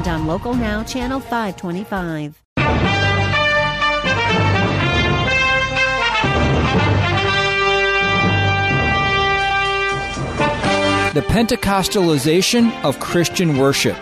and on Local Now, Channel 525. The Pentecostalization of Christian Worship.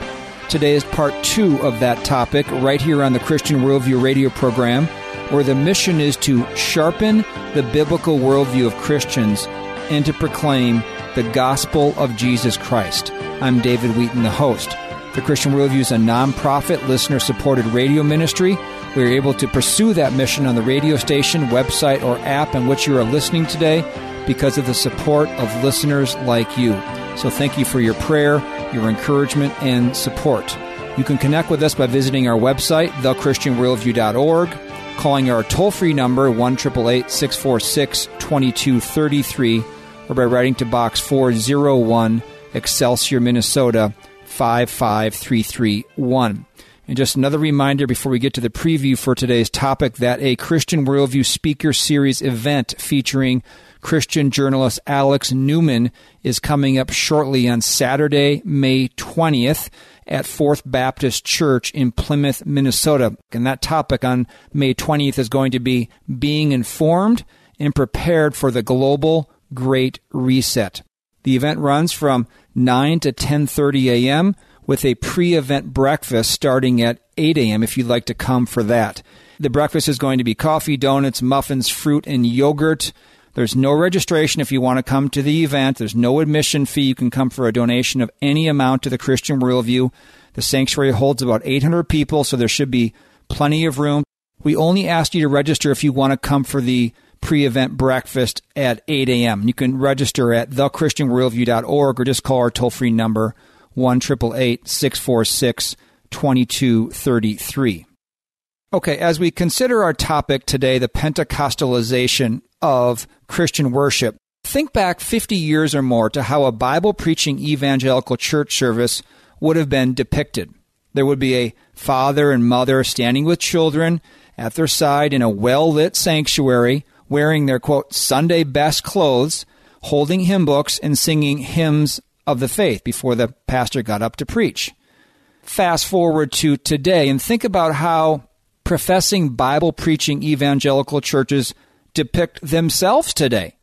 Today is part two of that topic, right here on the Christian Worldview radio program, where the mission is to sharpen the biblical worldview of Christians and to proclaim the gospel of Jesus Christ. I'm David Wheaton, the host. The Christian Worldview is a nonprofit, listener supported radio ministry. We are able to pursue that mission on the radio station, website, or app in which you are listening today because of the support of listeners like you. So thank you for your prayer, your encouragement, and support. You can connect with us by visiting our website, thechristianworldview.org, calling our toll free number, 1 646 2233, or by writing to Box 401, Excelsior, Minnesota 55331. And just another reminder before we get to the preview for today's topic that a Christian Worldview Speaker Series event featuring Christian journalist Alex Newman is coming up shortly on Saturday, May 20th at Fourth Baptist Church in Plymouth, Minnesota. And that topic on May 20th is going to be being informed and prepared for the global Great Reset. The event runs from 9 to 10:30 a.m. with a pre-event breakfast starting at 8 a.m. if you'd like to come for that. The breakfast is going to be coffee, donuts, muffins, fruit, and yogurt. There's no registration if you want to come to the event. There's no admission fee. You can come for a donation of any amount to the Christian Worldview. The sanctuary holds about 800 people, so there should be plenty of room. We only ask you to register if you want to come for the pre event breakfast at 8 a.m. You can register at thechristianworldview.org or just call our toll free number 1 646 2233. Okay, as we consider our topic today, the Pentecostalization of Christian worship, think back 50 years or more to how a Bible preaching evangelical church service would have been depicted. There would be a father and mother standing with children at their side in a well lit sanctuary, wearing their quote, Sunday best clothes, holding hymn books, and singing hymns of the faith before the pastor got up to preach. Fast forward to today and think about how professing Bible preaching evangelical churches depict themselves today.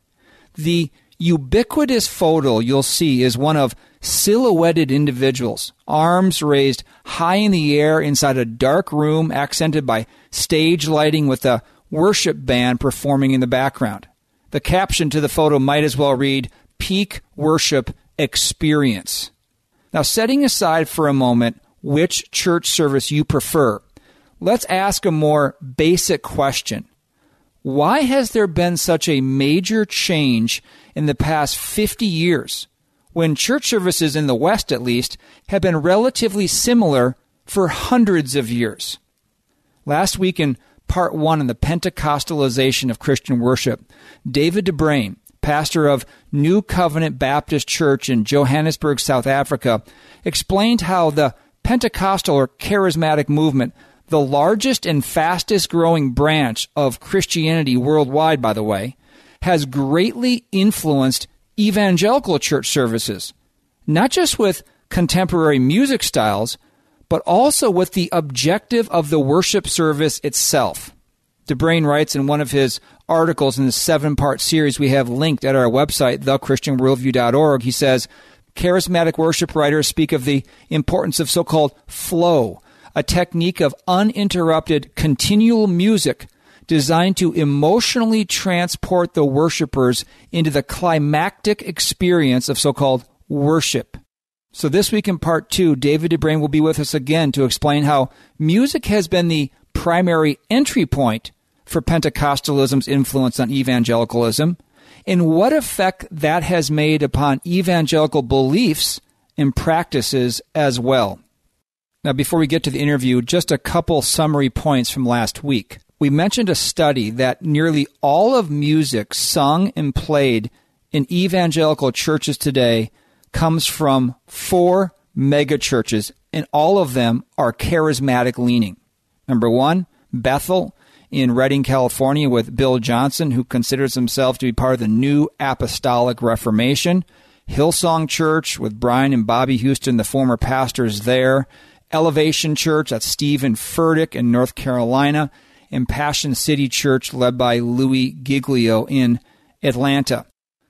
The ubiquitous photo you'll see is one of silhouetted individuals, arms raised high in the air inside a dark room accented by stage lighting with a worship band performing in the background. The caption to the photo might as well read Peak Worship Experience. Now, setting aside for a moment which church service you prefer, let's ask a more basic question. Why has there been such a major change in the past 50 years when church services in the West, at least, have been relatively similar for hundreds of years? Last week in part one on the Pentecostalization of Christian worship, David de Bruyn, pastor of New Covenant Baptist Church in Johannesburg, South Africa, explained how the Pentecostal or charismatic movement, the largest and fastest growing branch of Christianity worldwide, by the way, has greatly influenced evangelical church services, not just with contemporary music styles, but also with the objective of the worship service itself. de Bruyn writes in one of his articles in the seven part series we have linked at our website, thechristianworldview.org, he says, charismatic worship writers speak of the importance of so called flow, a technique of uninterrupted, continual music designed to emotionally transport the worshipers into the climactic experience of so called worship. So, this week in part two, David de Bruyn will be with us again to explain how music has been the primary entry point for Pentecostalism's influence on evangelicalism and what effect that has made upon evangelical beliefs and practices as well. Now, before we get to the interview, just a couple summary points from last week. We mentioned a study that nearly all of music sung and played in evangelical churches today comes from four megachurches, and all of them are charismatic leaning. Number one, Bethel in Redding, California, with Bill Johnson, who considers himself to be part of the New Apostolic Reformation. Hillsong Church with Brian and Bobbie Houston, the former pastors there. Elevation Church, that's Steven Furtick in North Carolina. And Passion City Church, led by Louis Giglio in Atlanta.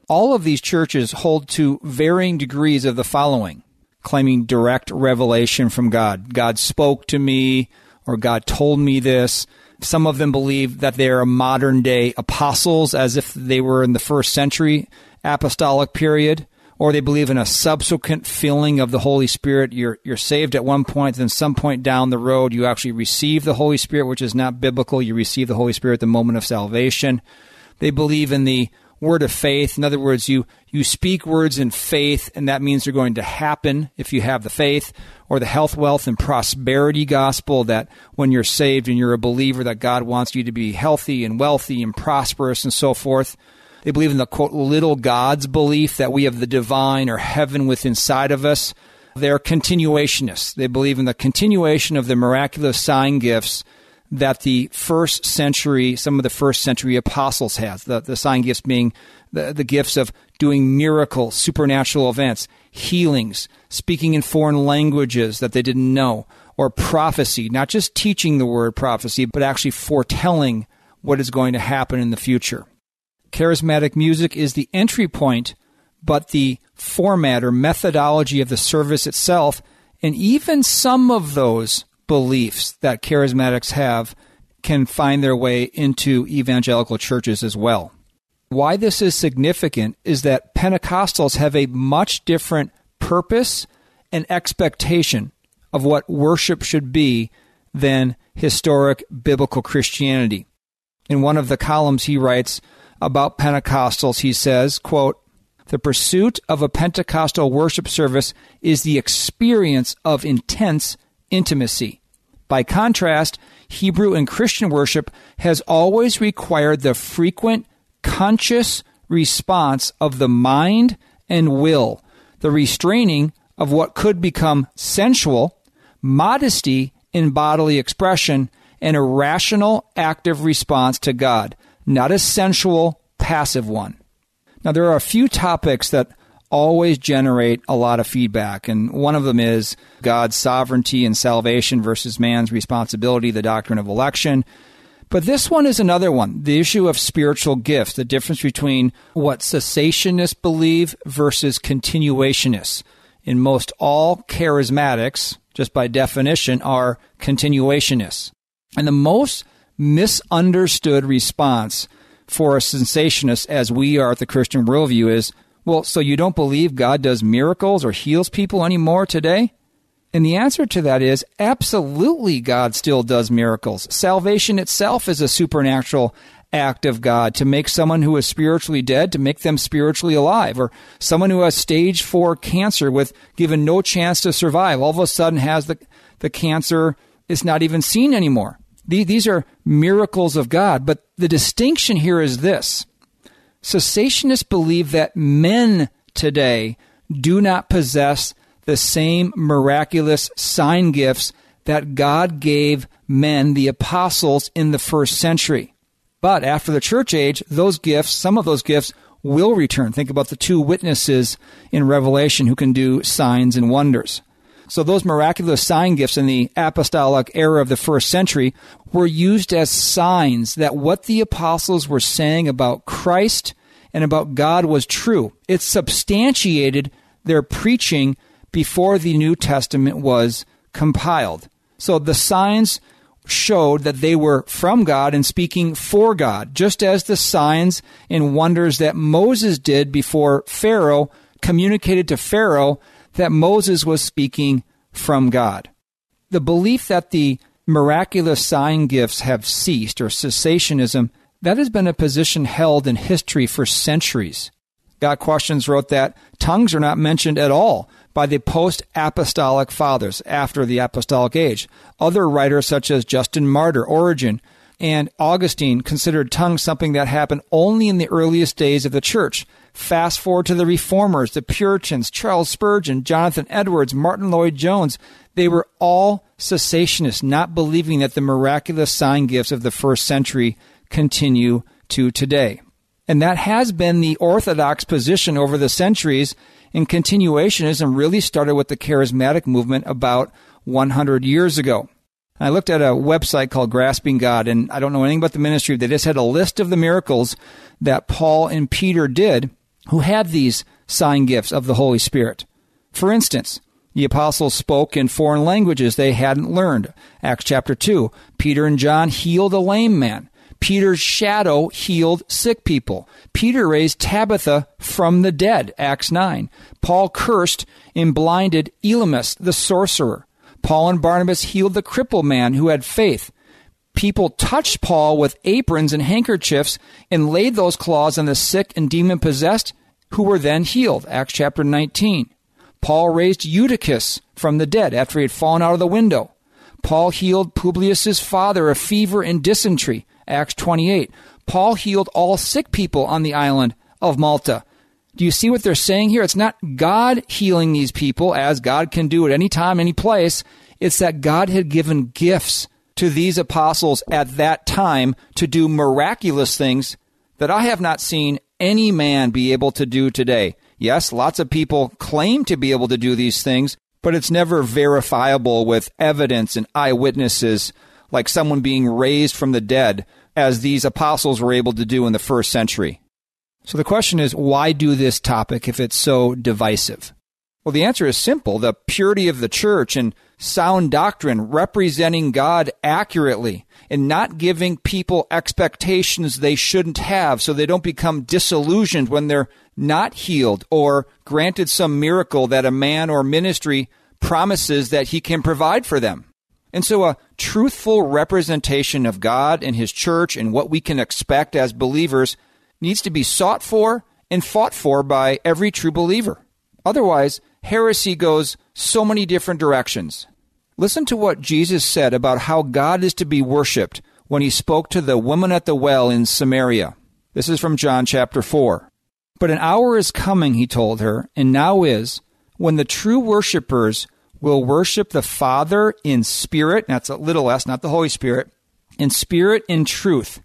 All of these churches hold to varying degrees of the following claiming direct revelation from God. God spoke to me, or God told me this. Some of them believe that they are modern day apostles, as if they were in the first century apostolic period, or they believe in a subsequent filling of the Holy Spirit. You're, you're saved at one point, then some point down the road, you actually receive the Holy Spirit, which is not biblical. You receive the Holy Spirit at the moment of salvation. They believe in the word of faith. In other words, you, you speak words in faith, and that means they're going to happen if you have the faith, or the health, wealth, and prosperity gospel that when you're saved and you're a believer, that God wants you to be healthy and wealthy and prosperous and so forth. They believe in the quote, little gods belief that we have the divine or heaven within inside of us. They're continuationists. They believe in the continuation of the miraculous sign gifts that the first century, some of the first century apostles had. The, the sign gifts being the, the gifts of doing miracles, supernatural events, healings, speaking in foreign languages that they didn't know, or prophecy, not just teaching the word prophecy, but actually foretelling what is going to happen in the future. Charismatic music is the entry point, but the format or methodology of the service itself, and even some of those beliefs that charismatics have can find their way into evangelical churches as well. Why this is significant is that Pentecostals have a much different purpose and expectation of what worship should be than historic biblical Christianity. In one of the columns he writes about Pentecostals, he says, quote, the pursuit of a Pentecostal worship service is the experience of intense intimacy. By contrast, Hebrew and Christian worship has always required the frequent, conscious response of the mind and will, the restraining of what could become sensual, modesty in bodily expression, and a rational, active response to God, not a sensual, passive one. Now, there are a few topics that always generate a lot of feedback. And one of them is God's sovereignty and salvation versus man's responsibility, the doctrine of election. But this one is another one the issue of spiritual gifts, the difference between what cessationists believe versus continuationists. In most all charismatics, just by definition, are continuationists. And the most misunderstood response for a cessationist, as we are at the Christian worldview, is well, so you don't believe God does miracles or heals people anymore today? And the answer to that is absolutely God still does miracles. Salvation itself is a supernatural act of God to make someone who is spiritually dead to make them spiritually alive or someone who has stage 4 cancer with given no chance to survive all of a sudden has the the cancer is not even seen anymore. These are miracles of God, but the distinction here is this. Cessationists believe that men today do not possess the same miraculous sign gifts that God gave men, the apostles, in the first century. But after the church age, those gifts, some of those gifts, will return. Think about the two witnesses in Revelation who can do signs and wonders. So those miraculous sign gifts in the apostolic era of the first century were used as signs that what the apostles were saying about Christ and about God was true. It substantiated their preaching before the New Testament was compiled. So the signs showed that they were from God and speaking for God, just as the signs and wonders that Moses did before Pharaoh communicated to Pharaoh that Moses was speaking from God. The belief that the miraculous sign gifts have ceased, or cessationism, that has been a position held in history for centuries. Got Questions wrote that tongues are not mentioned at all by the post apostolic fathers after the apostolic age. Other writers such as Justin Martyr, Origen, and Augustine considered tongues something that happened only in the earliest days of the church. Fast forward to the Reformers, the Puritans, Charles Spurgeon, Jonathan Edwards, Martyn Lloyd-Jones. They were all cessationists, not believing that the miraculous sign gifts of the first century continue to today. And that has been the orthodox position over the centuries. And continuationism really started with the charismatic movement about 100 years ago. I looked at a website called Grasping God, and I don't know anything about the ministry. They just had a list of the miracles that Paul and Peter did who had these sign gifts of the Holy Spirit. For instance, the apostles spoke in foreign languages they hadn't learned. Acts chapter 2. Peter and John healed a lame man. Peter's shadow healed sick people. Peter raised Tabitha from the dead. Acts 9. Paul cursed and blinded Elymas, the sorcerer. Paul and Barnabas healed the crippled man who had faith. People touched Paul with aprons and handkerchiefs and laid those claws on the sick and demon possessed, who were then healed. Acts chapter 19. Paul raised Eutychus from the dead after he had fallen out of the window. Paul healed Publius's father of fever and dysentery. Acts 28. Paul healed all sick people on the island of Malta. Do you see what they're saying here? It's not God healing these people as God can do at any time, any place. It's that God had given gifts to these apostles at that time to do miraculous things that I have not seen any man be able to do today. Yes, lots of people claim to be able to do these things, but it's never verifiable with evidence and eyewitnesses like someone being raised from the dead as these apostles were able to do in the first century. So the question is, why do this topic if it's so divisive? Well, the answer is simple. The purity of the church and sound doctrine representing God accurately and not giving people expectations they shouldn't have so they don't become disillusioned when they're not healed or granted some miracle that a man or ministry promises that he can provide for them. And so a truthful representation of God and his church and what we can expect as believers needs to be sought for and fought for by every true believer. Otherwise, heresy goes so many different directions. Listen to what Jesus said about how God is to be worshiped when he spoke to the woman at the well in Samaria. This is from John chapter 4. But an hour is coming, he told her, and now is, when the true worshippers will worship the Father in spirit, that's a little s, not the Holy Spirit, in spirit and truth.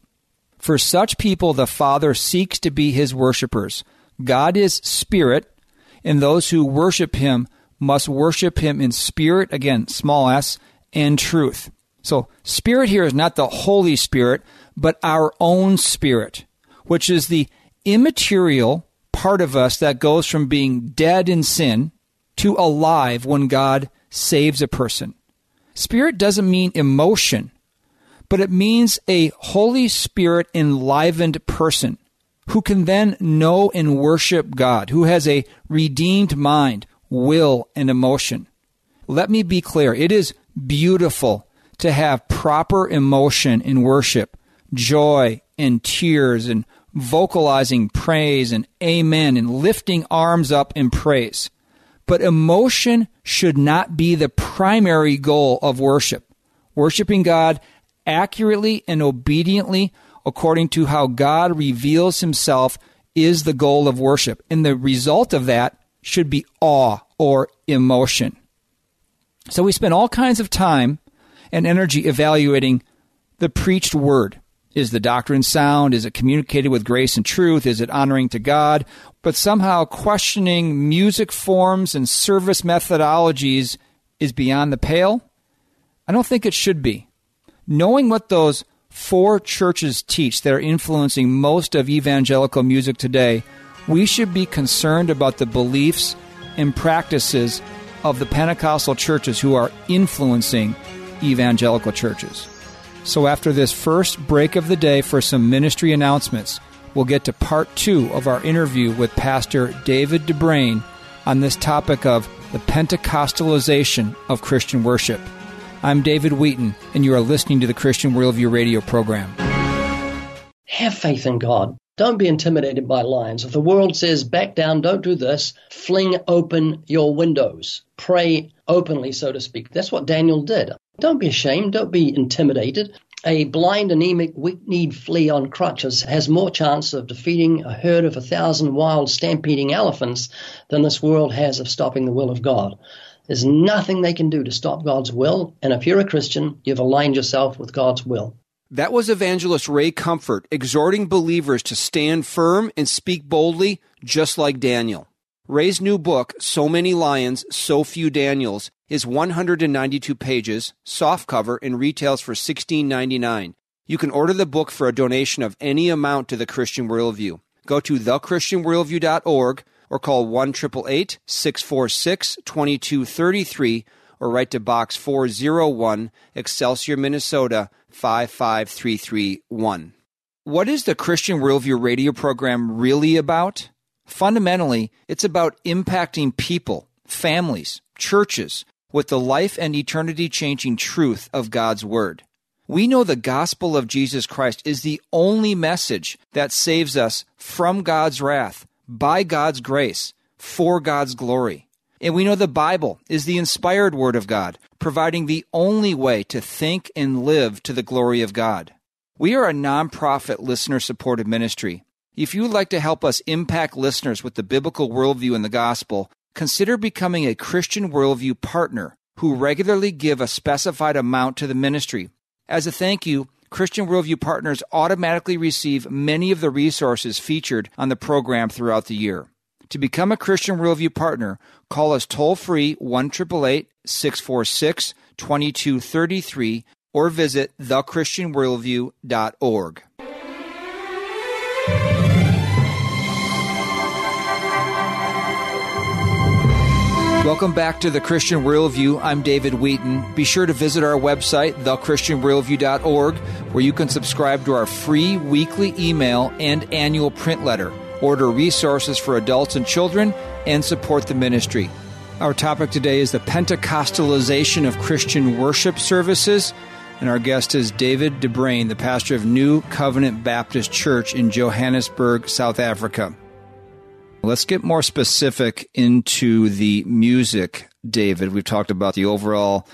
For such people, the Father seeks to be his worshippers. God is spirit, and those who worship him must worship him in spirit, again, small s, and truth. So, spirit here is not the Holy Spirit, but our own spirit, which is the immaterial part of us that goes from being dead in sin to alive when God saves a person. Spirit doesn't mean emotion but it means a Holy Spirit enlivened person who can then know and worship God, who has a redeemed mind, will, and emotion. Let me be clear it is beautiful to have proper emotion in worship, joy and tears and vocalizing praise and amen and lifting arms up in praise. But emotion should not be the primary goal of worship. Worshiping God accurately and obediently according to how God reveals himself is the goal of worship. And the result of that should be awe or emotion. So we spend all kinds of time and energy evaluating the preached word. Is the doctrine sound? Is it communicated with grace and truth? Is it honoring to God? But somehow questioning music forms and service methodologies is beyond the pale? I don't think it should be knowing what those four churches teach that are influencing most of evangelical music today, we should be concerned about the beliefs and practices of the Pentecostal churches who are influencing evangelical churches. So, after this first break of the day for some ministry announcements, we'll get to part two of our interview with Pastor David de Bruyn on this topic of the Pentecostalization of Christian worship. I'm David Wheaton, and you are listening to the Christian Worldview radio program. Have faith in God. Don't be intimidated by lions. If the world says back down, don't do this, fling open your windows. Pray openly, so to speak. That's what Daniel did. Don't be ashamed. Don't be intimidated. A blind, anemic, weak-kneed flea on crutches has more chance of defeating a herd of a thousand wild, stampeding elephants than this world has of stopping the will of God. There's nothing they can do to stop God's will, and if you're a Christian, you've aligned yourself with God's will. That was evangelist Ray Comfort exhorting believers to stand firm and speak boldly, just like Daniel. Ray's new book, So Many Lions, So Few Daniels, is 192 pages, softcover, and retails for $16.99. You can order the book for a donation of any amount to the Christian Worldview. Go to thechristianworldview.org or call 1 888 646 2233 or write to Box 401, Excelsior, Minnesota 55331. What is the Christian Worldview radio program really about? Fundamentally, it's about impacting people, families, churches with the life and eternity changing truth of God's Word. We know the gospel of Jesus Christ is the only message that saves us from God's wrath, by God's grace, for God's glory. And we know the Bible is the inspired Word of God, providing the only way to think and live to the glory of God. We are a nonprofit listener supported ministry. If you would like to help us impact listeners with the biblical worldview and the gospel, consider becoming a Christian Worldview partner who regularly give a specified amount to the ministry. As a thank you, Christian Worldview partners automatically receive many of the resources featured on the program throughout the year. To become a Christian Worldview partner, call us toll free 1 646 2233 or visit thechristianworldview.org. Welcome back to the Christian Worldview. I'm David Wheaton. Be sure to visit our website, thechristianworldview.org, where you can subscribe to our free weekly email and annual print letter order resources for adults and children, and support the ministry. Our topic today is the Pentecostalization of Christian worship services, and our guest is David de Bruyn, the pastor of New Covenant Baptist Church in Johannesburg, South Africa. Let's get more specific into the music, David. We've talked about the overall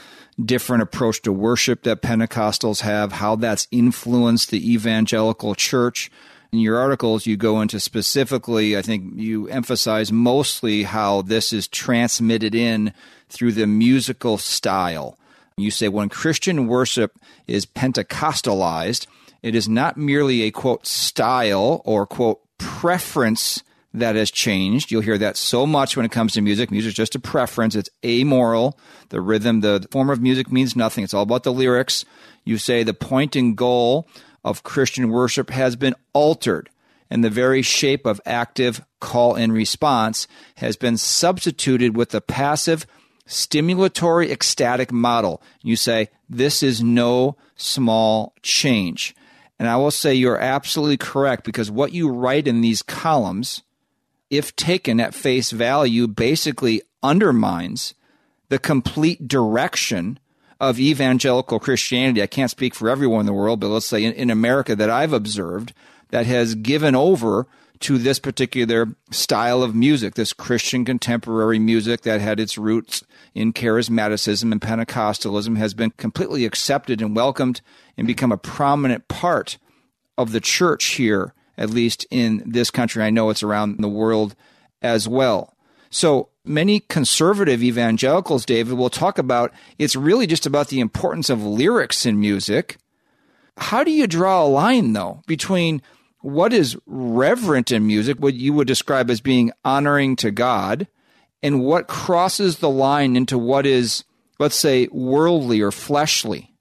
different approach to worship that Pentecostals have, how that's influenced the evangelical church in your articles, you go into specifically, I think you emphasize mostly how this is transmitted in through the musical style. You say when Christian worship is Pentecostalized, it is not merely a quote style or quote preference that has changed. You'll hear that so much when it comes to music. Music is just a preference. It's amoral. The rhythm, the form of music means nothing. It's all about the lyrics. You say the point and goal of Christian worship has been altered, and the very shape of active call and response has been substituted with the passive stimulatory ecstatic model. You say, This is no small change. And I will say you're absolutely correct because what you write in these columns, if taken at face value, basically undermines the complete direction of evangelical Christianity, I can't speak for everyone in the world, but let's say in, in America that I've observed that has given over to this particular style of music, this Christian contemporary music that had its roots in charismaticism and Pentecostalism, has been completely accepted and welcomed and become a prominent part of the church here, at least in this country. I know it's around the world as well. So many conservative evangelicals, David, will talk about it's really just about the importance of lyrics in music. How do you draw a line, though, between what is reverent in music, what you would describe as being honoring to God, and what crosses the line into what is, let's say, worldly or fleshly?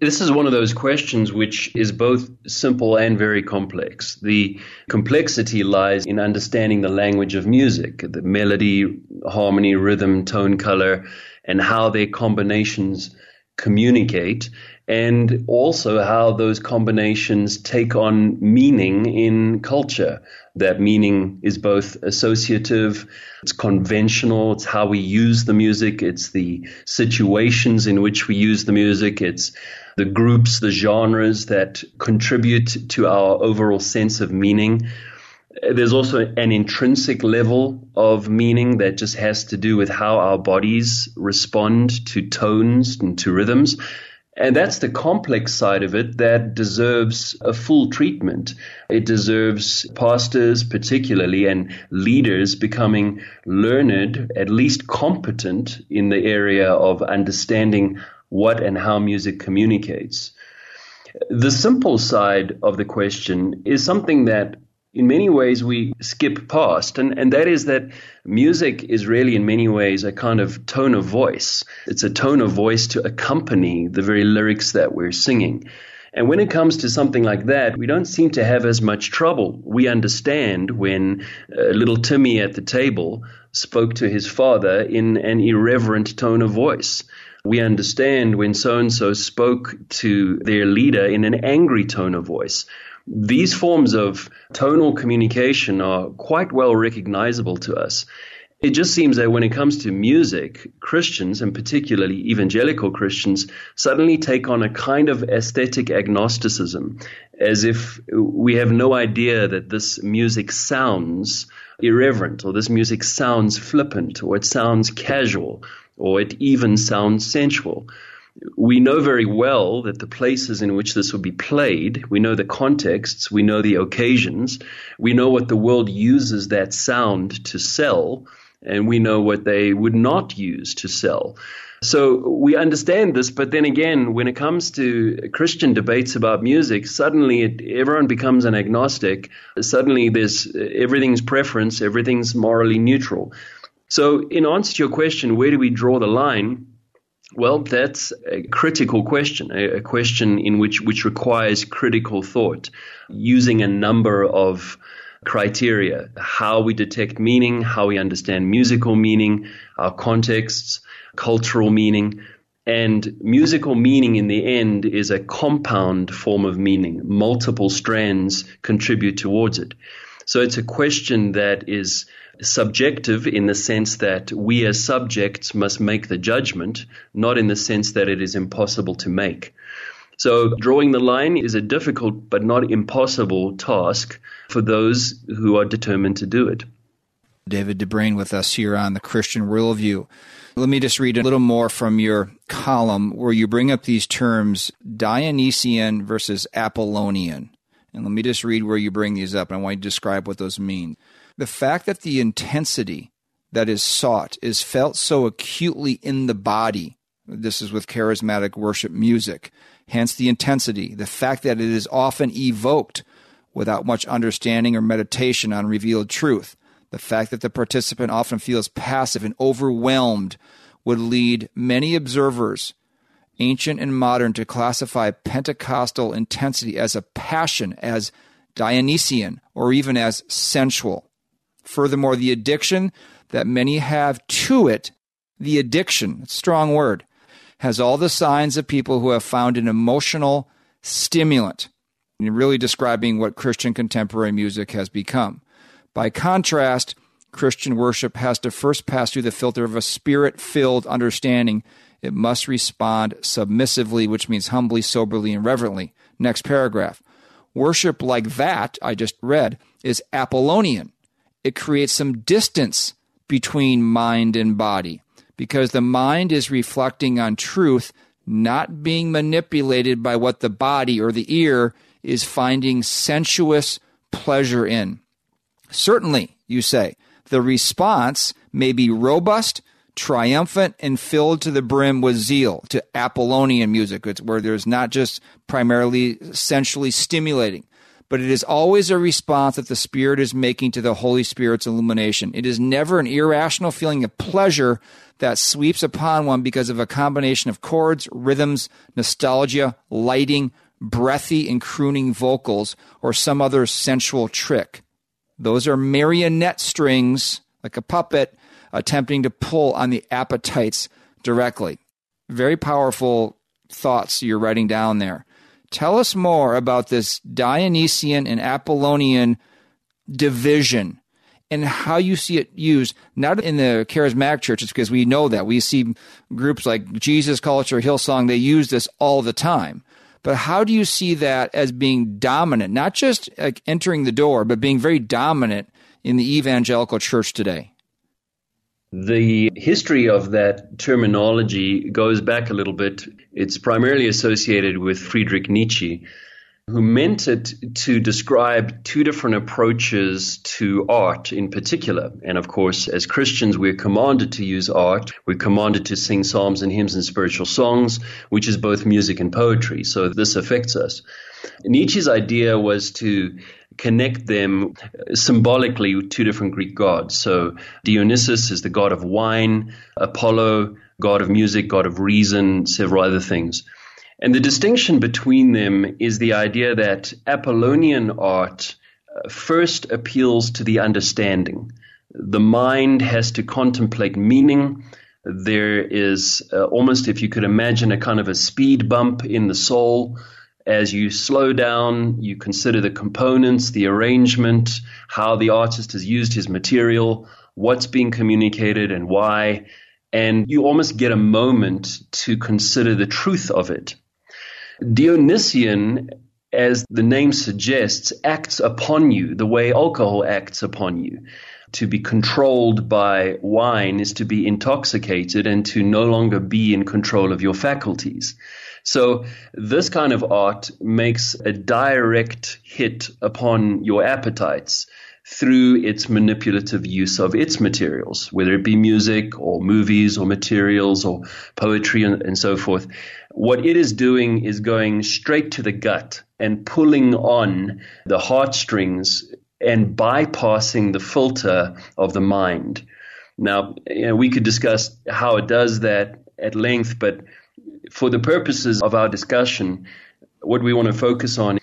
This is one of those questions which is both simple and very complex. The complexity lies in understanding the language of music, the melody, harmony, rhythm, tone, color, and how their combinations communicate, and also how those combinations take on meaning in culture. That meaning is both associative, it's conventional, it's how we use the music, it's the situations in which we use the music, it's the groups, the genres that contribute to our overall sense of meaning. There's also an intrinsic level of meaning that just has to do with how our bodies respond to tones and to rhythms. And that's the complex side of it that deserves a full treatment. It deserves pastors, particularly, and leaders becoming learned, at least competent in the area of understanding what and how music communicates. The simple side of the question is something that in many ways we skip past, and, and that is that music is really, in many ways, a kind of tone of voice. It's a tone of voice to accompany the very lyrics that we're singing. And when it comes to something like that, we don't seem to have as much trouble. We understand when uh, little Timmy at the table spoke to his father in an irreverent tone of voice. We understand when so and so spoke to their leader in an angry tone of voice. These forms of tonal communication are quite well recognizable to us. It just seems that when it comes to music, Christians, and particularly evangelical Christians, suddenly take on a kind of aesthetic agnosticism, as if we have no idea that this music sounds irreverent, or this music sounds flippant, or it sounds casual, or it even sounds sensual we know very well that the places in which this would be played, we know the contexts, we know the occasions, we know what the world uses that sound to sell, and we know what they would not use to sell. So we understand this, but then again, when it comes to Christian debates about music, suddenly it, everyone becomes an agnostic. Suddenly there's everything's preference, everything's morally neutral. So, in answer to your question, where do we draw the line? Well, that's a critical question, a, question in which, which requires critical thought, using a number of criteria how we detect meaning, how we understand musical meaning, our contexts, cultural meaning. And musical meaning in the end is a compound form of meaning. Multiple strands contribute towards it. So it's a question that is subjective in the sense that we as subjects must make the judgment, not in the sense that it is impossible to make. So, drawing the line is a difficult but not impossible task for those who are determined to do it. David de Bruyn with us here on the Christian Worldview. Let me just read a little more from your column where you bring up these terms Dionysian versus Apollonian. And let me just read where you bring these up, and I want you to describe what those mean. The fact that the intensity that is sought is felt so acutely in the body. This is with charismatic worship music. Hence the intensity. The fact that it is often evoked without much understanding or meditation on revealed truth. The fact that the participant often feels passive and overwhelmed would lead many observers, ancient and modern, to classify Pentecostal intensity as a passion, as Dionysian, or even as sensual. Furthermore, the addiction that many have to it, the addiction, strong word, has all the signs of people who have found an emotional stimulant. Really describing what Christian contemporary music has become. By contrast, Christian worship has to first pass through the filter of a spirit filled understanding. It must respond submissively, which means humbly, soberly, and reverently. Next paragraph. Worship like that I just read is Apollonian it creates some distance between mind and body because the mind is reflecting on truth, not being manipulated by what the body or the ear is finding sensuous pleasure in. Certainly, you say, the response may be robust, triumphant, and filled to the brim with zeal to Apollonian music, where there's not just primarily sensually stimulating, but it is always a response that the Spirit is making to the Holy Spirit's illumination. It is never an irrational feeling of pleasure that sweeps upon one because of a combination of chords, rhythms, nostalgia, lighting, breathy and crooning vocals, or some other sensual trick. Those are marionette strings, like a puppet, attempting to pull on the appetites directly. Very powerful thoughts you're writing down there. Tell us more about this Dionysian and Apollonian division and how you see it used, not in the charismatic churches, because we know that. We see groups like Jesus Culture, Hillsong, they use this all the time. but how do you see that as being dominant, not just like entering the door, but being very dominant in the evangelical church today? The history of that terminology goes back a little bit. It's primarily associated with Friedrich Nietzsche, who meant it to describe two different approaches to art in particular. And of course, as Christians, we're commanded to use art. We're commanded to sing psalms and hymns and spiritual songs, which is both music and poetry. So this affects us. Nietzsche's idea was to connect them symbolically with two different Greek gods. So Dionysus is the god of wine, Apollo, god of music, god of reason, several other things. And the distinction between them is the idea that Apollonian art uh, first appeals to the understanding. The mind has to contemplate meaning. There is uh, almost, if you could imagine, a kind of a speed bump in the soul. As you slow down, you consider the components, the arrangement, how the artist has used his material, what's being communicated, and why. And you almost get a moment to consider the truth of it. Dionysian, as the name suggests, acts upon you the way alcohol acts upon you. To be controlled by wine is to be intoxicated and to no longer be in control of your faculties. So this kind of art makes a direct hit upon your appetites through its manipulative use of its materials, whether it be music or movies or materials or poetry and, and so forth. What it is doing is going straight to the gut and pulling on the heartstrings and bypassing the filter of the mind. Now, you know, we could discuss how it does that at length, but for the purposes of our discussion, what we want to focus on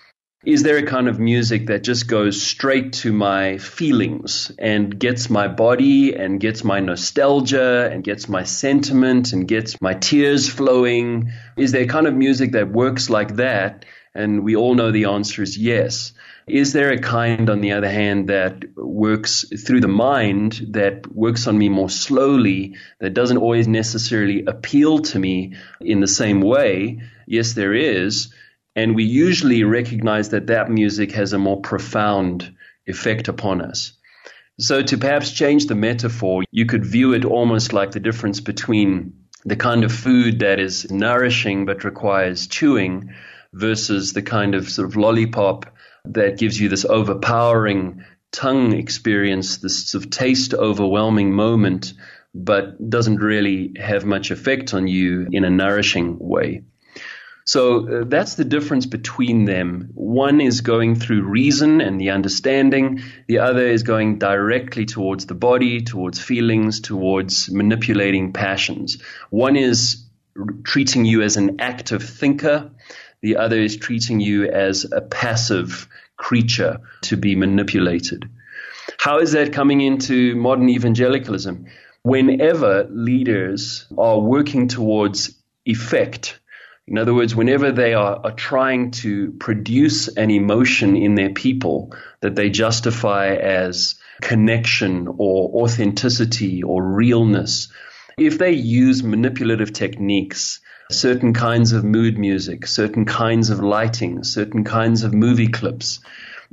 is there a kind of music that just goes straight to my feelings and gets my body and gets my nostalgia and gets my sentiment and gets my tears flowing? Is there a kind of music that works like that? And we all know the answer is yes. Is there a kind, on the other hand, that works through the mind, that works on me more slowly, that doesn't always necessarily appeal to me in the same way? Yes, there is. And we usually recognize that that music has a more profound effect upon us. So, to perhaps change the metaphor, you could view it almost like the difference between the kind of food that is nourishing but requires chewing versus the kind of sort of lollipop that gives you this overpowering tongue experience, this sort of taste overwhelming moment, but doesn't really have much effect on you in a nourishing way. So uh, that's the difference between them. One is going through reason and the understanding, the other is going directly towards the body, towards feelings, towards manipulating passions. One is treating you as an active thinker, the other is treating you as a passive creature to be manipulated. How is that coming into modern evangelicalism? Whenever leaders are working towards effect, in other words, whenever they are, are trying to produce an emotion in their people that they justify as connection or authenticity or realness, if they use manipulative techniques, certain kinds of mood music, certain kinds of lighting, certain kinds of movie clips,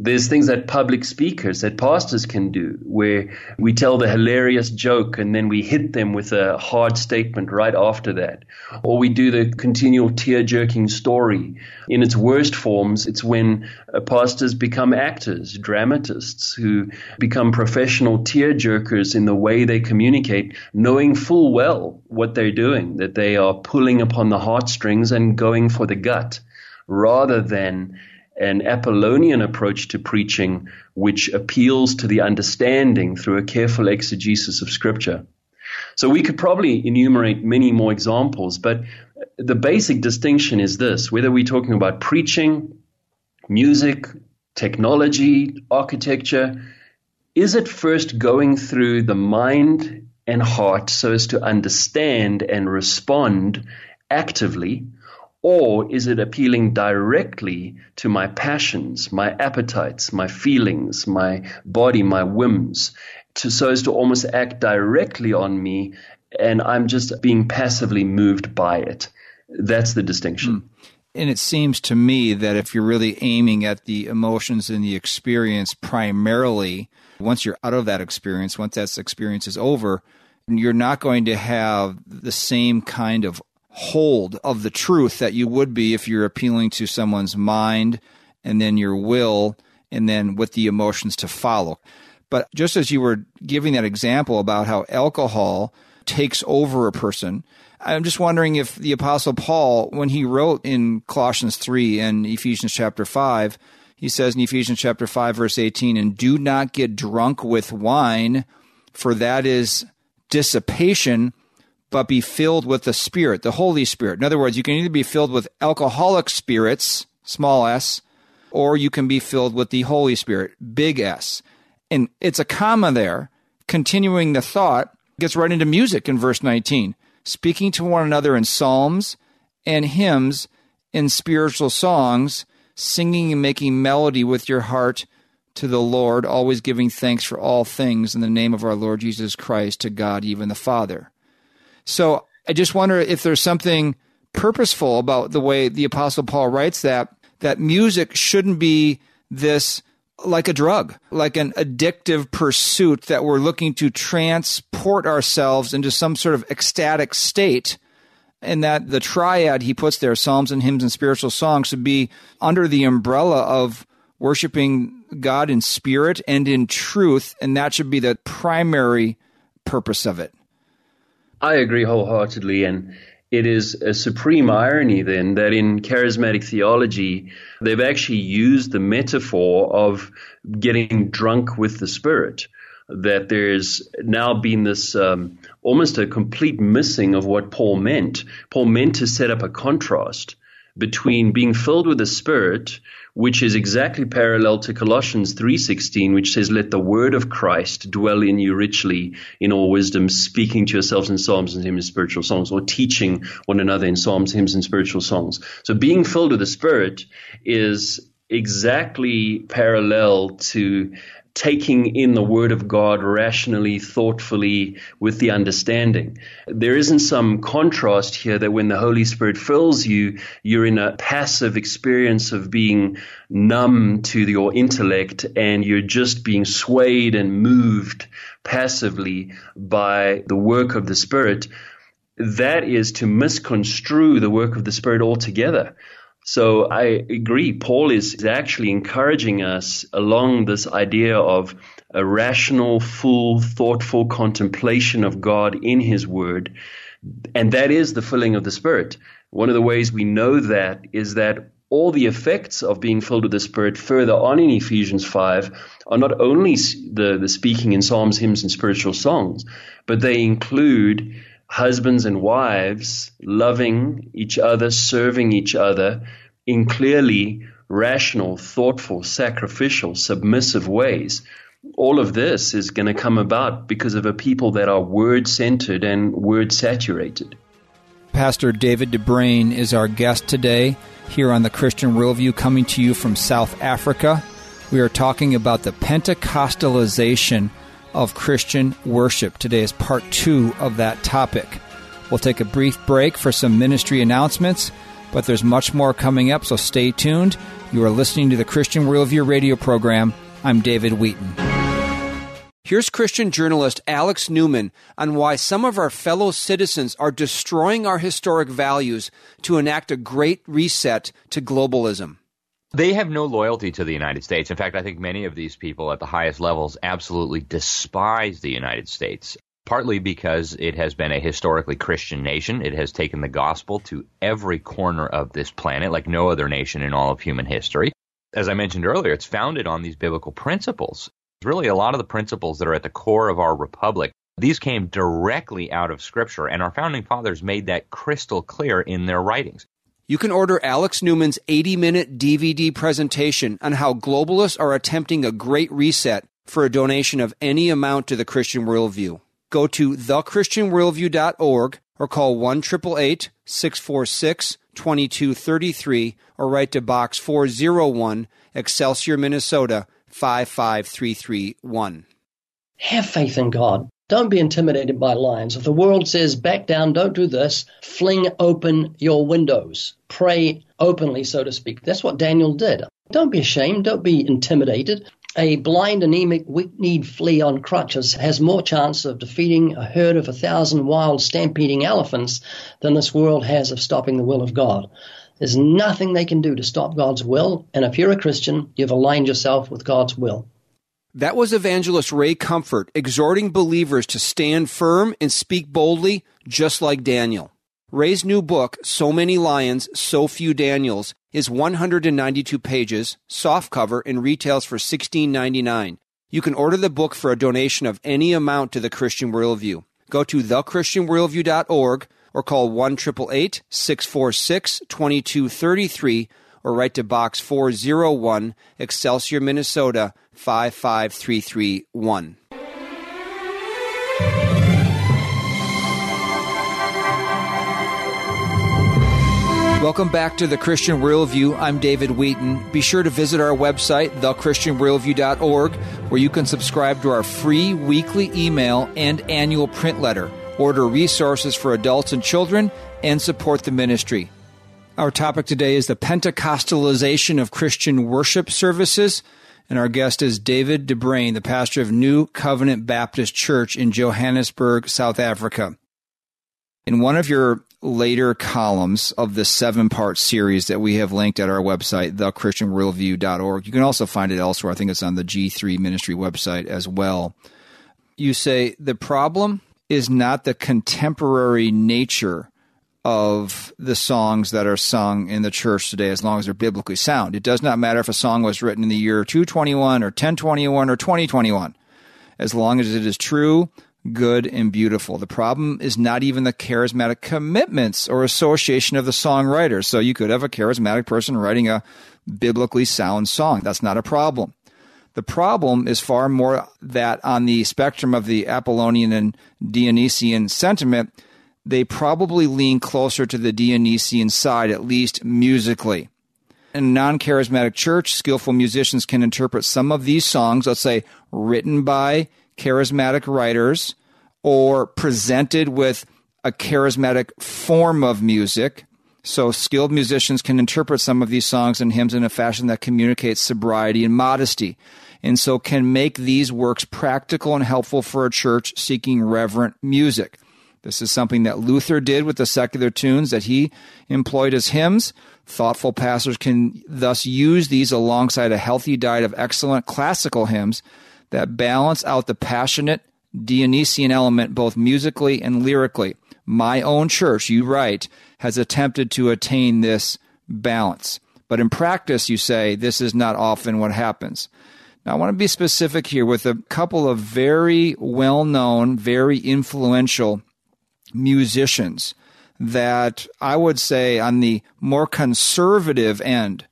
there's things that public speakers, that pastors can do, where we tell the hilarious joke and then we hit them with a hard statement right after that. Or we do the continual tear jerking story. In its worst forms, it's when uh, pastors become actors, dramatists who become professional tear jerkers in the way they communicate, knowing full well what they're doing, that they are pulling upon the heartstrings and going for the gut rather than an Apollonian approach to preaching, which appeals to the understanding through a careful exegesis of Scripture. So we could probably enumerate many more examples, but the basic distinction is this whether we're talking about preaching, music, technology, architecture, is it first going through the mind and heart so as to understand and respond actively? Or is it appealing directly to my passions, my appetites, my feelings, my body, my whims, to, so as to almost act directly on me and I'm just being passively moved by it? That's the distinction. Hmm. And it seems to me that if you're really aiming at the emotions and the experience primarily, once you're out of that experience, once that experience is over, you're not going to have the same kind of hold of the truth that you would be if you're appealing to someone's mind and then your will and then with the emotions to follow. But just as you were giving that example about how alcohol takes over a person, I'm just wondering if the Apostle Paul, when he wrote in Colossians 3 and Ephesians chapter 5, he says in Ephesians chapter 5, verse 18, and do not get drunk with wine, for that is dissipation, but be filled with the Spirit, the Holy Spirit. In other words, you can either be filled with alcoholic spirits, small s, or you can be filled with the Holy Spirit, big S. And it's a comma there, continuing the thought, gets right into music in verse 19, speaking to one another in psalms and hymns and spiritual songs, singing and making melody with your heart to the Lord, always giving thanks for all things in the name of our Lord Jesus Christ to God, even the Father. So I just wonder if there's something purposeful about the way the Apostle Paul writes that, that music shouldn't be this like a drug, like an addictive pursuit that we're looking to transport ourselves into some sort of ecstatic state. And that the triad he puts there, Psalms and hymns and spiritual songs, should be under the umbrella of worshiping God in spirit and in truth. And that should be the primary purpose of it. I agree wholeheartedly. And it is a supreme irony then that in charismatic theology, they've actually used the metaphor of getting drunk with the Spirit. That there's now been this um, almost a complete missing of what Paul meant. Paul meant to set up a contrast between being filled with the Spirit which is exactly parallel to Colossians 3:16 which says let the word of Christ dwell in you richly in all wisdom speaking to yourselves in psalms and hymns and spiritual songs or teaching one another in psalms hymns and spiritual songs. So being filled with the spirit is exactly parallel to taking in the Word of God rationally, thoughtfully, with the understanding. There isn't some contrast here that when the Holy Spirit fills you, you're in a passive experience of being numb to your intellect and you're just being swayed and moved passively by the work of the Spirit. That is to misconstrue the work of the Spirit altogether. So I agree. Paul is actually encouraging us along this idea of a rational, full, thoughtful contemplation of God in His Word. And that is the filling of the Spirit. One of the ways we know that is that all the effects of being filled with the Spirit further on in Ephesians 5 are not only the, the speaking in psalms, hymns, and spiritual songs, but they include husbands and wives loving each other, serving each other in clearly rational, thoughtful, sacrificial, submissive ways. All of this is going to come about because of a people that are word centered and word saturated. Pastor David de Bruyn is our guest today here on the Christian Worldview, coming to you from South Africa. We are talking about the Pentecostalization of Christian worship. Today is part two of that topic. We'll take a brief break for some ministry announcements, but there's much more coming up, so stay tuned. You are listening to the Christian Worldview radio program. I'm David Wheaton. Here's Christian journalist Alex Newman on why some of our fellow citizens are destroying our historic values to enact a great reset to globalism. They have no loyalty to the United States. In fact, I think many of these people at the highest levels absolutely despise the United States, partly because it has been a historically Christian nation. It has taken the gospel to every corner of this planet like no other nation in all of human history. As I mentioned earlier, it's founded on these biblical principles. Really, a lot of the principles that are at the core of our republic these came directly out of Scripture, and our founding fathers made that crystal clear in their writings. You can order Alex Newman's 80 minute DVD presentation on how globalists are attempting a great reset for a donation of any amount to the Christian Worldview. Go to thechristianworldview.org or call 1 646 2233 or write to Box 401, Excelsior, Minnesota 55331. Have faith in God. Don't be intimidated by lions. If the world says, back down, don't do this, fling open your windows. Pray openly, so to speak. That's what Daniel did. Don't be ashamed. Don't be intimidated. A blind, anemic, weak-kneed flea on crutches has more chance of defeating a herd of a thousand wild, stampeding elephants than this world has of stopping the will of God. There's nothing they can do to stop God's will, and if you're a Christian, you've aligned yourself with God's will. That was evangelist Ray Comfort exhorting believers to stand firm and speak boldly, just like Daniel. Ray's new book, So Many Lions, So Few Daniels, is 192 pages, softcover, and retails for $16.99. You can order the book for a donation of any amount to the Christian Worldview. Go to thechristianworldview.org or call 1 646 2233 or write to Box 401, Excelsior, Minnesota 55331. Welcome back to the Christian Worldview. I'm David Wheaton. Be sure to visit our website, thechristianworldview.org, where you can subscribe to our free weekly email and annual print letter, order resources for adults and children, and support the ministry. Our topic today is the Pentecostalization of Christian worship services. And our guest is David de Bruyn, the pastor of New Covenant Baptist Church in Johannesburg, South Africa. In one of your later columns of the seven part series that we have linked at our website, thechristianworldview.org. You can also find it elsewhere. I think it's on the G3 ministry website as well. You say the problem is not the contemporary nature of the songs that are sung in the church today as long as they're biblically sound. It does not matter if a song was written in the year 221 or 1021 or 2021. As long as it is true, good, and beautiful. The problem is not even the charismatic commitments or association of the songwriter. So you could have a charismatic person writing a biblically sound song. That's not a problem. The problem is far more that on the spectrum of the Apollonian and Dionysian sentiment, they probably lean closer to the Dionysian side, at least musically. In a non charismatic church, skillful musicians can interpret some of these songs, let's say written by charismatic writers or presented with a charismatic form of music. So, skilled musicians can interpret some of these songs and hymns in a fashion that communicates sobriety and modesty, and so can make these works practical and helpful for a church seeking reverent music. This is something that Luther did with the secular tunes that he employed as hymns. Thoughtful pastors can thus use these alongside a healthy diet of excellent classical hymns that balance out the passionate Dionysian element both musically and lyrically. My own church, you write, has attempted to attain this balance. But in practice, you say this is not often what happens. Now, I want to be specific here with a couple of very well known, very influential musicians that I would say on the more conservative end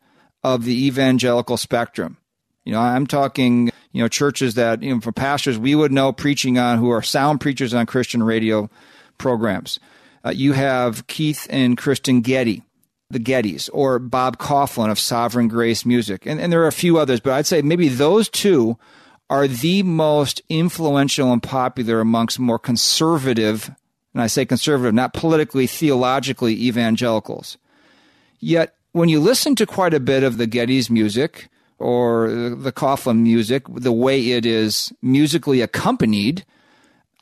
of the evangelical spectrum. You know, I'm talking you know, churches that, you know, for pastors we would know preaching on who are sound preachers on Christian radio programs. Uh, you have Keith and Kristyn Getty, the Gettys, or Bob Kauflin of Sovereign Grace Music. And, and there are a few others, but I'd say maybe those two are the most influential and popular amongst more conservative, and I say conservative, not politically, theologically evangelicals. Yet, when you listen to quite a bit of the Gettys music, or the Kauflin music, the way it is musically accompanied,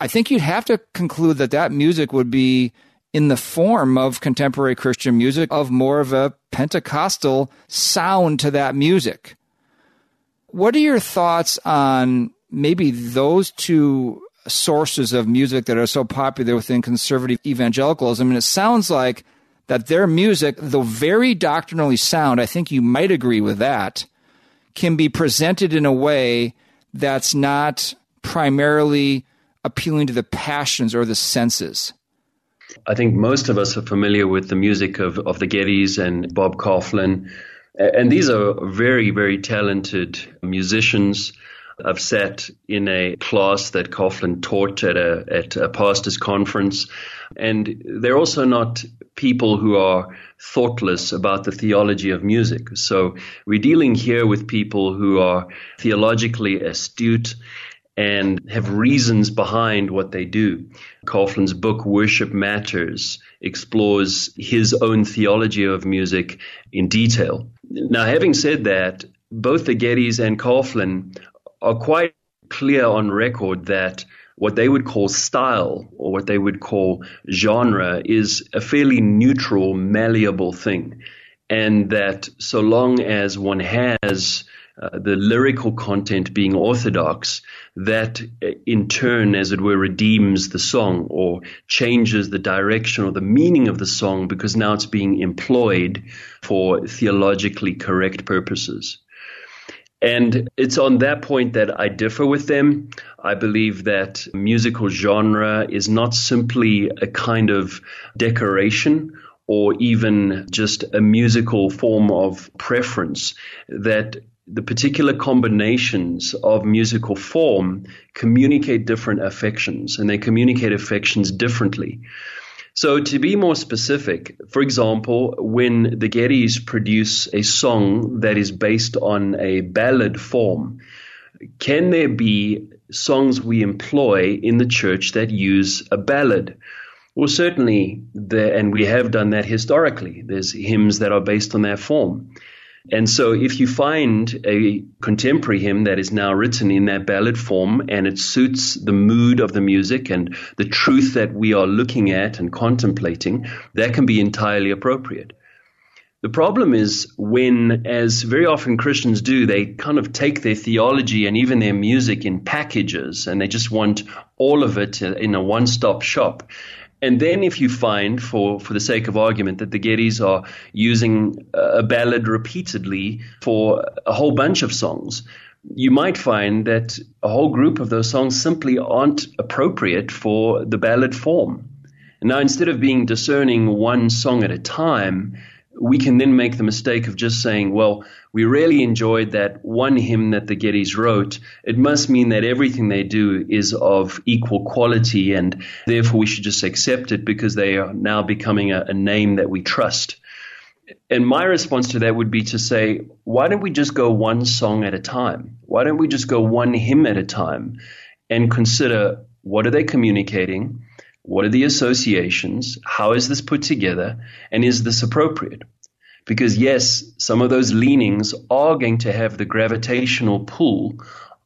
I think you'd have to conclude that that music would be in the form of contemporary Christian music, of more of a Pentecostal sound to that music. What are your thoughts on maybe those two sources of music that are so popular within conservative evangelicalism? And it sounds like that their music, though very doctrinally sound, I think you might agree with that can be presented in a way that's not primarily appealing to the passions or the senses. I think most of us are familiar with the music of, of the Gettys and Bob Kauflin. And these are very, very talented musicians. I've sat in a class that Kauflin taught at a, at a pastor's conference. And they're also not people who are thoughtless about the theology of music. So we're dealing here with people who are theologically astute and have reasons behind what they do. Kauflin's book, Worship Matters, explores his own theology of music in detail. Now, having said that, both the Gettys and Kauflin are quite clear on record that what they would call style or what they would call genre is a fairly neutral, malleable thing. And that so long as one has uh, the lyrical content being orthodox, that uh, in turn, as it were, redeems the song or changes the direction or the meaning of the song because now it's being employed for theologically correct purposes. And it's on that point that I differ with them. I believe that musical genre is not simply a kind of decoration or even just a musical form of preference, that the particular combinations of musical form communicate different affections and they communicate affections differently. So, to be more specific, for example, when the Gettys produce a song that is based on a ballad form, can there be songs we employ in the church that use a ballad? Well, certainly, there, and we have done that historically. There's hymns that are based on that form. And so if you find a contemporary hymn that is now written in that ballad form and it suits the mood of the music and the truth that we are looking at and contemplating, that can be entirely appropriate. The problem is when, as very often Christians do, they kind of take their theology and even their music in packages and they just want all of it in a one stop shop. And then, if you find, for, for the sake of argument, that the Gettys are using a ballad repeatedly for a whole bunch of songs, you might find that a whole group of those songs simply aren't appropriate for the ballad form. Now, instead of being discerning one song at a time, we can then make the mistake of just saying, well, we really enjoyed that one hymn that the Gettys wrote. It must mean that everything they do is of equal quality, and therefore we should just accept it because they are now becoming a, a name that we trust. And my response to that would be to say, why don't we just go one song at a time? Why don't we just go one hymn at a time and consider what are they communicating? What are the associations? How is this put together? And is this appropriate? Because, yes, some of those leanings are going to have the gravitational pull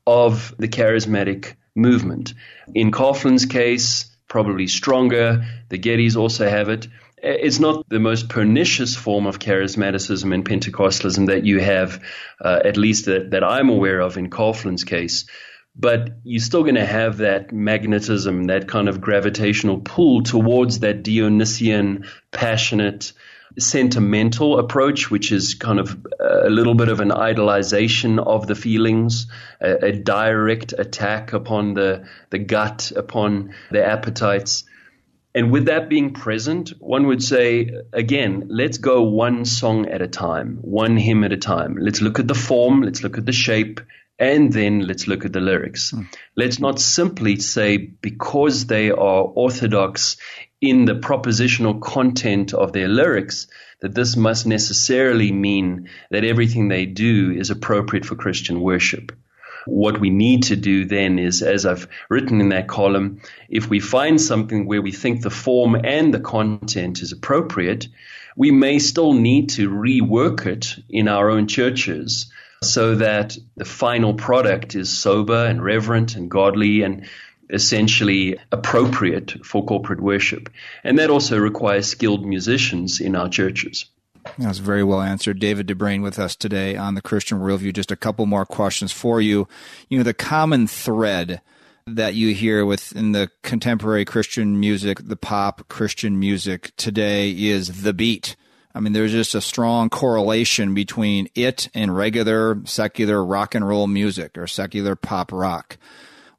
of the charismatic movement. In Kauflin's case, probably stronger. The Gettys also have it. It's not the most pernicious form of charismaticism and Pentecostalism that you have, uh, at least that, that I'm aware of in Kauflin's case but you're still going to have that magnetism, that kind of gravitational pull towards that Dionysian, passionate, sentimental approach, which is kind of a little bit of an idolization of the feelings, a, a direct attack upon the, the gut, upon the appetites. And with that being present, one would say, again, let's go one song at a time, one hymn at a time. Let's look at the form, let's look at the shape, and then let's look at the lyrics. Mm. Let's not simply say because they are orthodox in the propositional content of their lyrics that this must necessarily mean that everything they do is appropriate for Christian worship. What we need to do then is, as I've written in that column, if we find something where we think the form and the content is appropriate, we may still need to rework it in our own churches so that the final product is sober and reverent and godly and essentially appropriate for corporate worship. And that also requires skilled musicians in our churches. That's very well answered. David de Bruyn with us today on the Christian Worldview. Just a couple more questions for you. You know, the common thread that you hear within the contemporary Christian music, the pop Christian music today is the beat. I mean, there's just a strong correlation between it and regular secular rock and roll music or secular pop rock.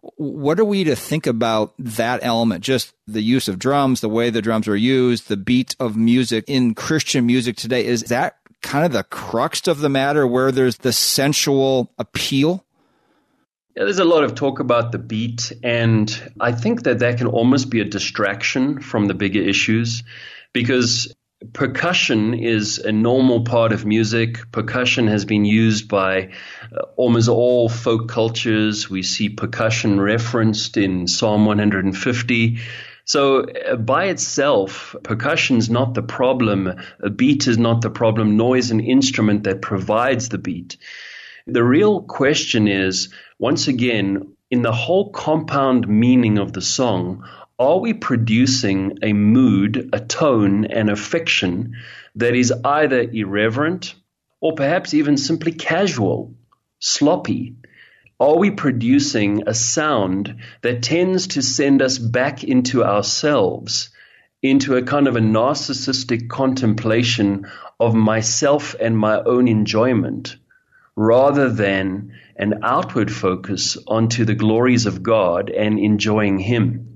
What are we to think about that element? Just the use of drums, the way the drums are used, the beat of music in Christian music today. Is that kind of the crux of the matter where there's the sensual appeal? Yeah, there's a lot of talk about the beat, and I think that that can almost be a distraction from the bigger issues because percussion is a normal part of music. Percussion has been used by uh, almost all folk cultures. We see percussion referenced in Psalm 150. So, uh, by itself, percussion is not the problem. A beat is not the problem, nor is an instrument that provides the beat. The real question is once again, in the whole compound meaning of the song, are we producing a mood, a tone, and a fiction that is either irreverent or perhaps even simply casual, sloppy? Are we producing a sound that tends to send us back into ourselves, into a kind of a narcissistic contemplation of myself and my own enjoyment, rather than an outward focus onto the glories of God and enjoying Him?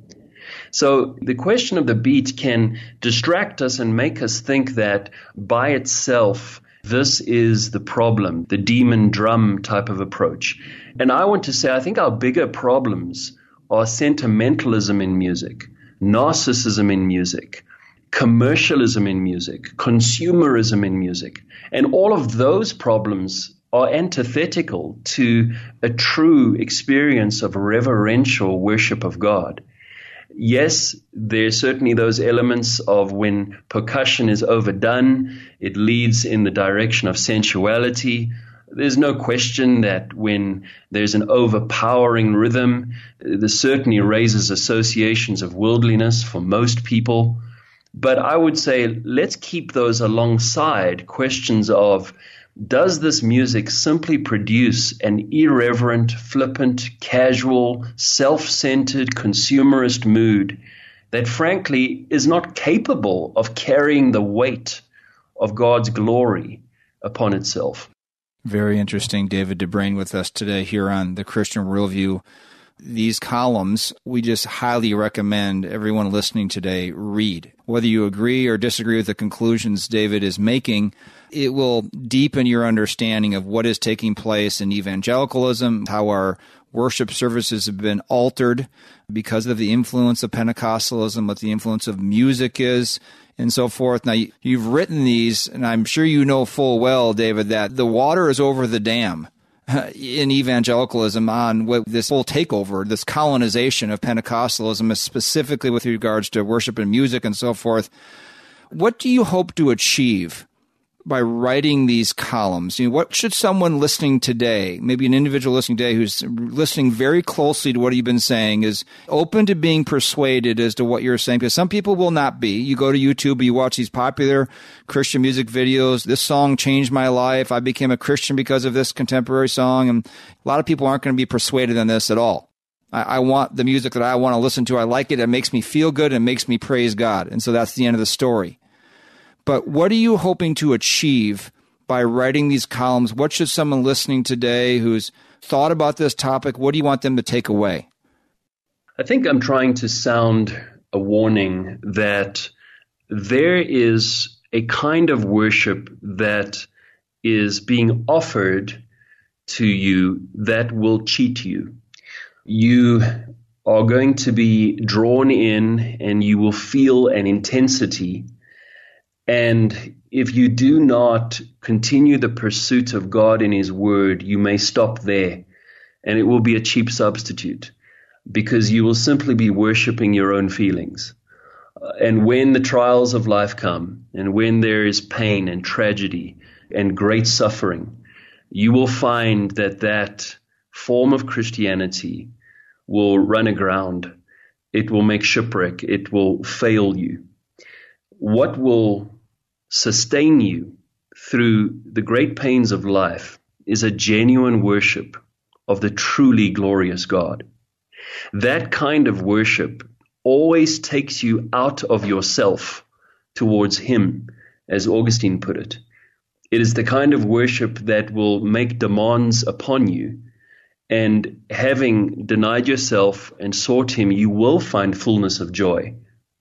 So the question of the beat can distract us and make us think that by itself, this is the problem, the demon drum type of approach. And I want to say, I think our bigger problems are sentimentalism in music, narcissism in music, commercialism in music, consumerism in music. And all of those problems are antithetical to a true experience of reverential worship of God yes, there's certainly those elements of when percussion is overdone, it leads in the direction of sensuality. There's no question that when there's an overpowering rhythm, this certainly raises associations of worldliness for most people. But I would say let's keep those alongside questions of does this music simply produce an irreverent, flippant, casual, self centered, consumerist mood that frankly is not capable of carrying the weight of God's glory upon itself? Very interesting, David de Bruyn, with us today here on the Christian Worldview. These columns, we just highly recommend everyone listening today read. Whether you agree or disagree with the conclusions David is making, it will deepen your understanding of what is taking place in evangelicalism, how our worship services have been altered because of the influence of Pentecostalism, what the influence of music is, and so forth. Now, you've written these, and I'm sure you know full well, David, that the water is over the dam in evangelicalism on what this whole takeover, this colonization of Pentecostalism, specifically with regards to worship and music and so forth. What do you hope to achieve by writing these columns? You know, what should someone listening today, maybe an individual listening today who's listening very closely to what you've been saying, is open to being persuaded as to what you're saying? Because some people will not be. You go to YouTube, you watch these popular Christian music videos. This song changed my life. I became a Christian because of this contemporary song. And a lot of people aren't going to be persuaded on this at all. I, want the music that I want to listen to. I like it. It makes me feel good It makes me praise God. And so that's the end of the story. But what are you hoping to achieve by writing these columns? What should someone listening today who's thought about this topic, what do you want them to take away? I think I'm trying to sound a warning that there is a kind of worship that is being offered to you that will cheat you. You are going to be drawn in and you will feel an intensity and if you do not continue the pursuit of God in His Word, you may stop there and it will be a cheap substitute because you will simply be worshiping your own feelings. And when the trials of life come and when there is pain and tragedy and great suffering, you will find that that form of Christianity will run aground. It will make shipwreck. It will fail you. What will sustain you through the great pains of life is a genuine worship of the truly glorious God. That kind of worship always takes you out of yourself towards Him, as Augustine put it. It is the kind of worship that will make demands upon you. And having denied yourself and sought Him, you will find fullness of joy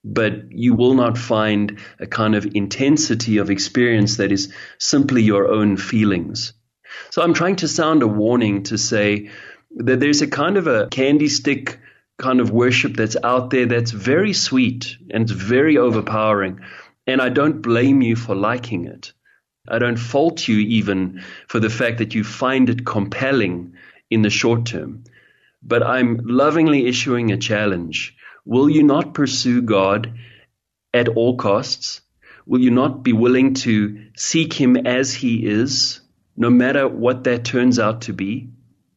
but you will not find a kind of intensity of experience that is simply your own feelings. So I'm trying to sound a warning to say that there's a kind of a candy stick kind of worship that's out there that's very sweet and it's very overpowering. And I don't blame you for liking it. I don't fault you even for the fact that you find it compelling in the short term. But I'm lovingly issuing a challenge. Will you not pursue God at all costs? Will you not be willing to seek Him as He is, no matter what that turns out to be?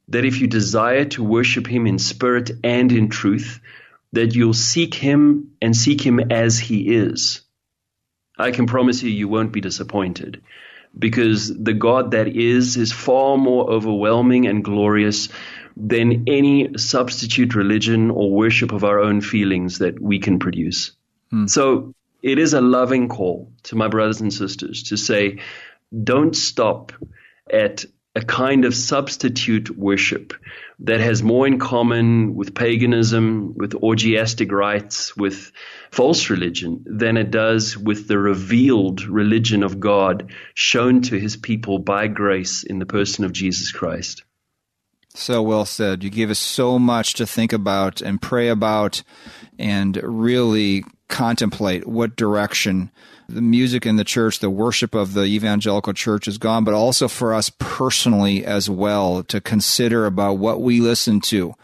That if you desire to worship Him in spirit and in truth, that you'll seek Him and seek Him as He is. I can promise you, you won't be disappointed because the God that is is far more overwhelming and glorious than any substitute religion or worship of our own feelings that we can produce. Hmm. So it is a loving call to my brothers and sisters to say, don't stop at a kind of substitute worship that has more in common with paganism, with orgiastic rites, with false religion than it does with the revealed religion of God shown to his people by grace in the person of Jesus Christ. So well said. You give us so much to think about and pray about and really contemplate what direction the music in the church, the worship of the evangelical church has gone, but also for us personally as well to consider about what we listen to.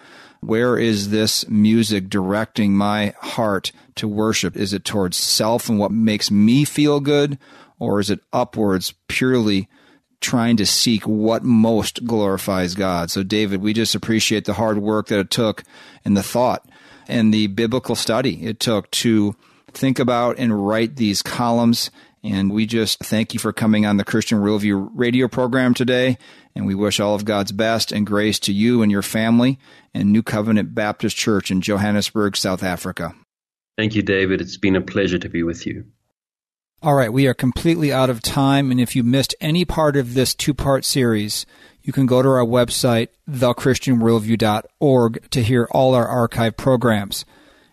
Where is this music directing my heart to worship? Is it towards self and what makes me feel good? Or is it upwards purely trying to seek what most glorifies God? So, David, we just appreciate the hard work that it took and the thought and the biblical study it took to think about and write these columns. And we just thank you for coming on the Christian Worldview radio program today. And we wish all of God's best and grace to you and your family and New Covenant Baptist Church in Johannesburg, South Africa. Thank you, David. It's been a pleasure to be with you. All right, we are completely out of time. And if you missed any part of this two part series, you can go to our website, thechristianworldview.org, to hear all our archive programs.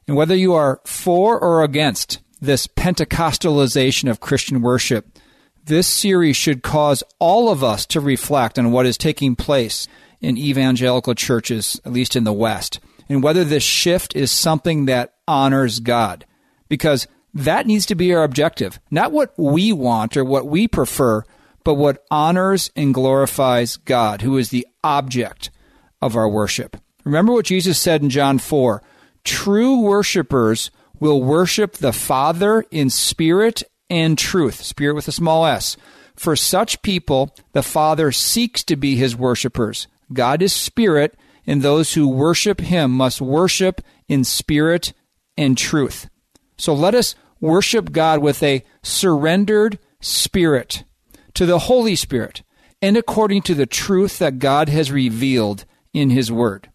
And whether you are for or against this Pentecostalization of Christian worship, this series should cause all of us to reflect on what is taking place in evangelical churches, at least in the West, and whether this shift is something that honors God. Because that needs to be our objective, not what we want or what we prefer, but what honors and glorifies God, who is the object of our worship. Remember what Jesus said in John 4 True worshipers will worship the Father in spirit and truth, spirit with a small s. For such people, the Father seeks to be his worshipers. God is spirit, and those who worship him must worship in spirit and truth. So let us worship God with a surrendered spirit to the Holy Spirit and according to the truth that God has revealed in his word.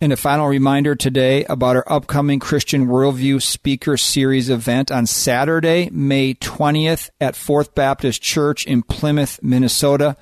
And a final reminder today about our upcoming Christian Worldview Speaker Series event on Saturday, May 20th at Fourth Baptist Church in Plymouth, Minnesota.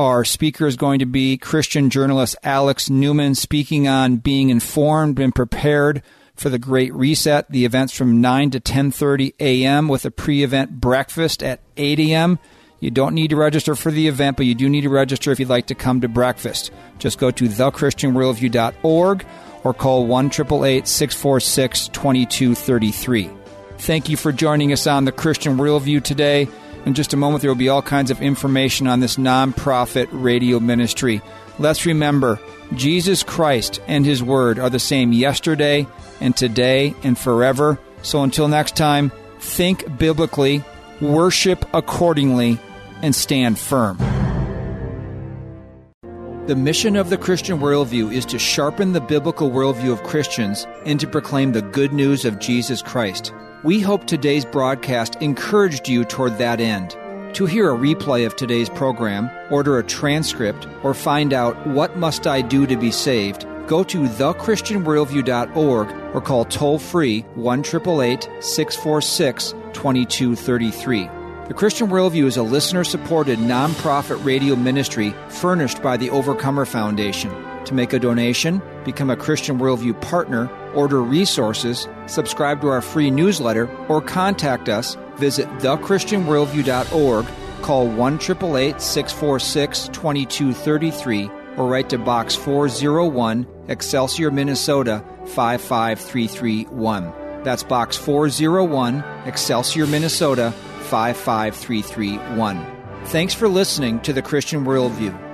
Our speaker is going to be Christian journalist Alex Newman speaking on being informed and prepared for the Great Reset. The event's from 9 to 10:30 a.m. with a pre-event breakfast at 8 a.m. You don't need to register for the event, but you do need to register if you'd like to come to breakfast. Just go to thechristianworldview.org or call 1 646 2233. Thank you for joining us on the Christian Worldview today. In just a moment, there will be all kinds of information on this nonprofit radio ministry. Let's remember Jesus Christ and His Word are the same yesterday and today and forever. So until next time, think biblically, worship accordingly, and stand firm. The mission of the Christian worldview is to sharpen the biblical worldview of Christians and to proclaim the good news of Jesus Christ. We hope today's broadcast encouraged you toward that end. To hear a replay of today's program, order a transcript, or find out what must I do to be saved, go to thechristianworldview.org or call toll free 1 646 2233. The Christian Worldview is a listener supported nonprofit radio ministry furnished by the Overcomer Foundation. To make a donation, become a Christian Worldview partner, order resources, subscribe to our free newsletter, or contact us, visit thechristianworldview.org, call 1 646 2233, or write to Box 401, Excelsior, Minnesota 55331. That's Box 401, Excelsior, Minnesota 55331. Thanks for listening to the Christian Worldview.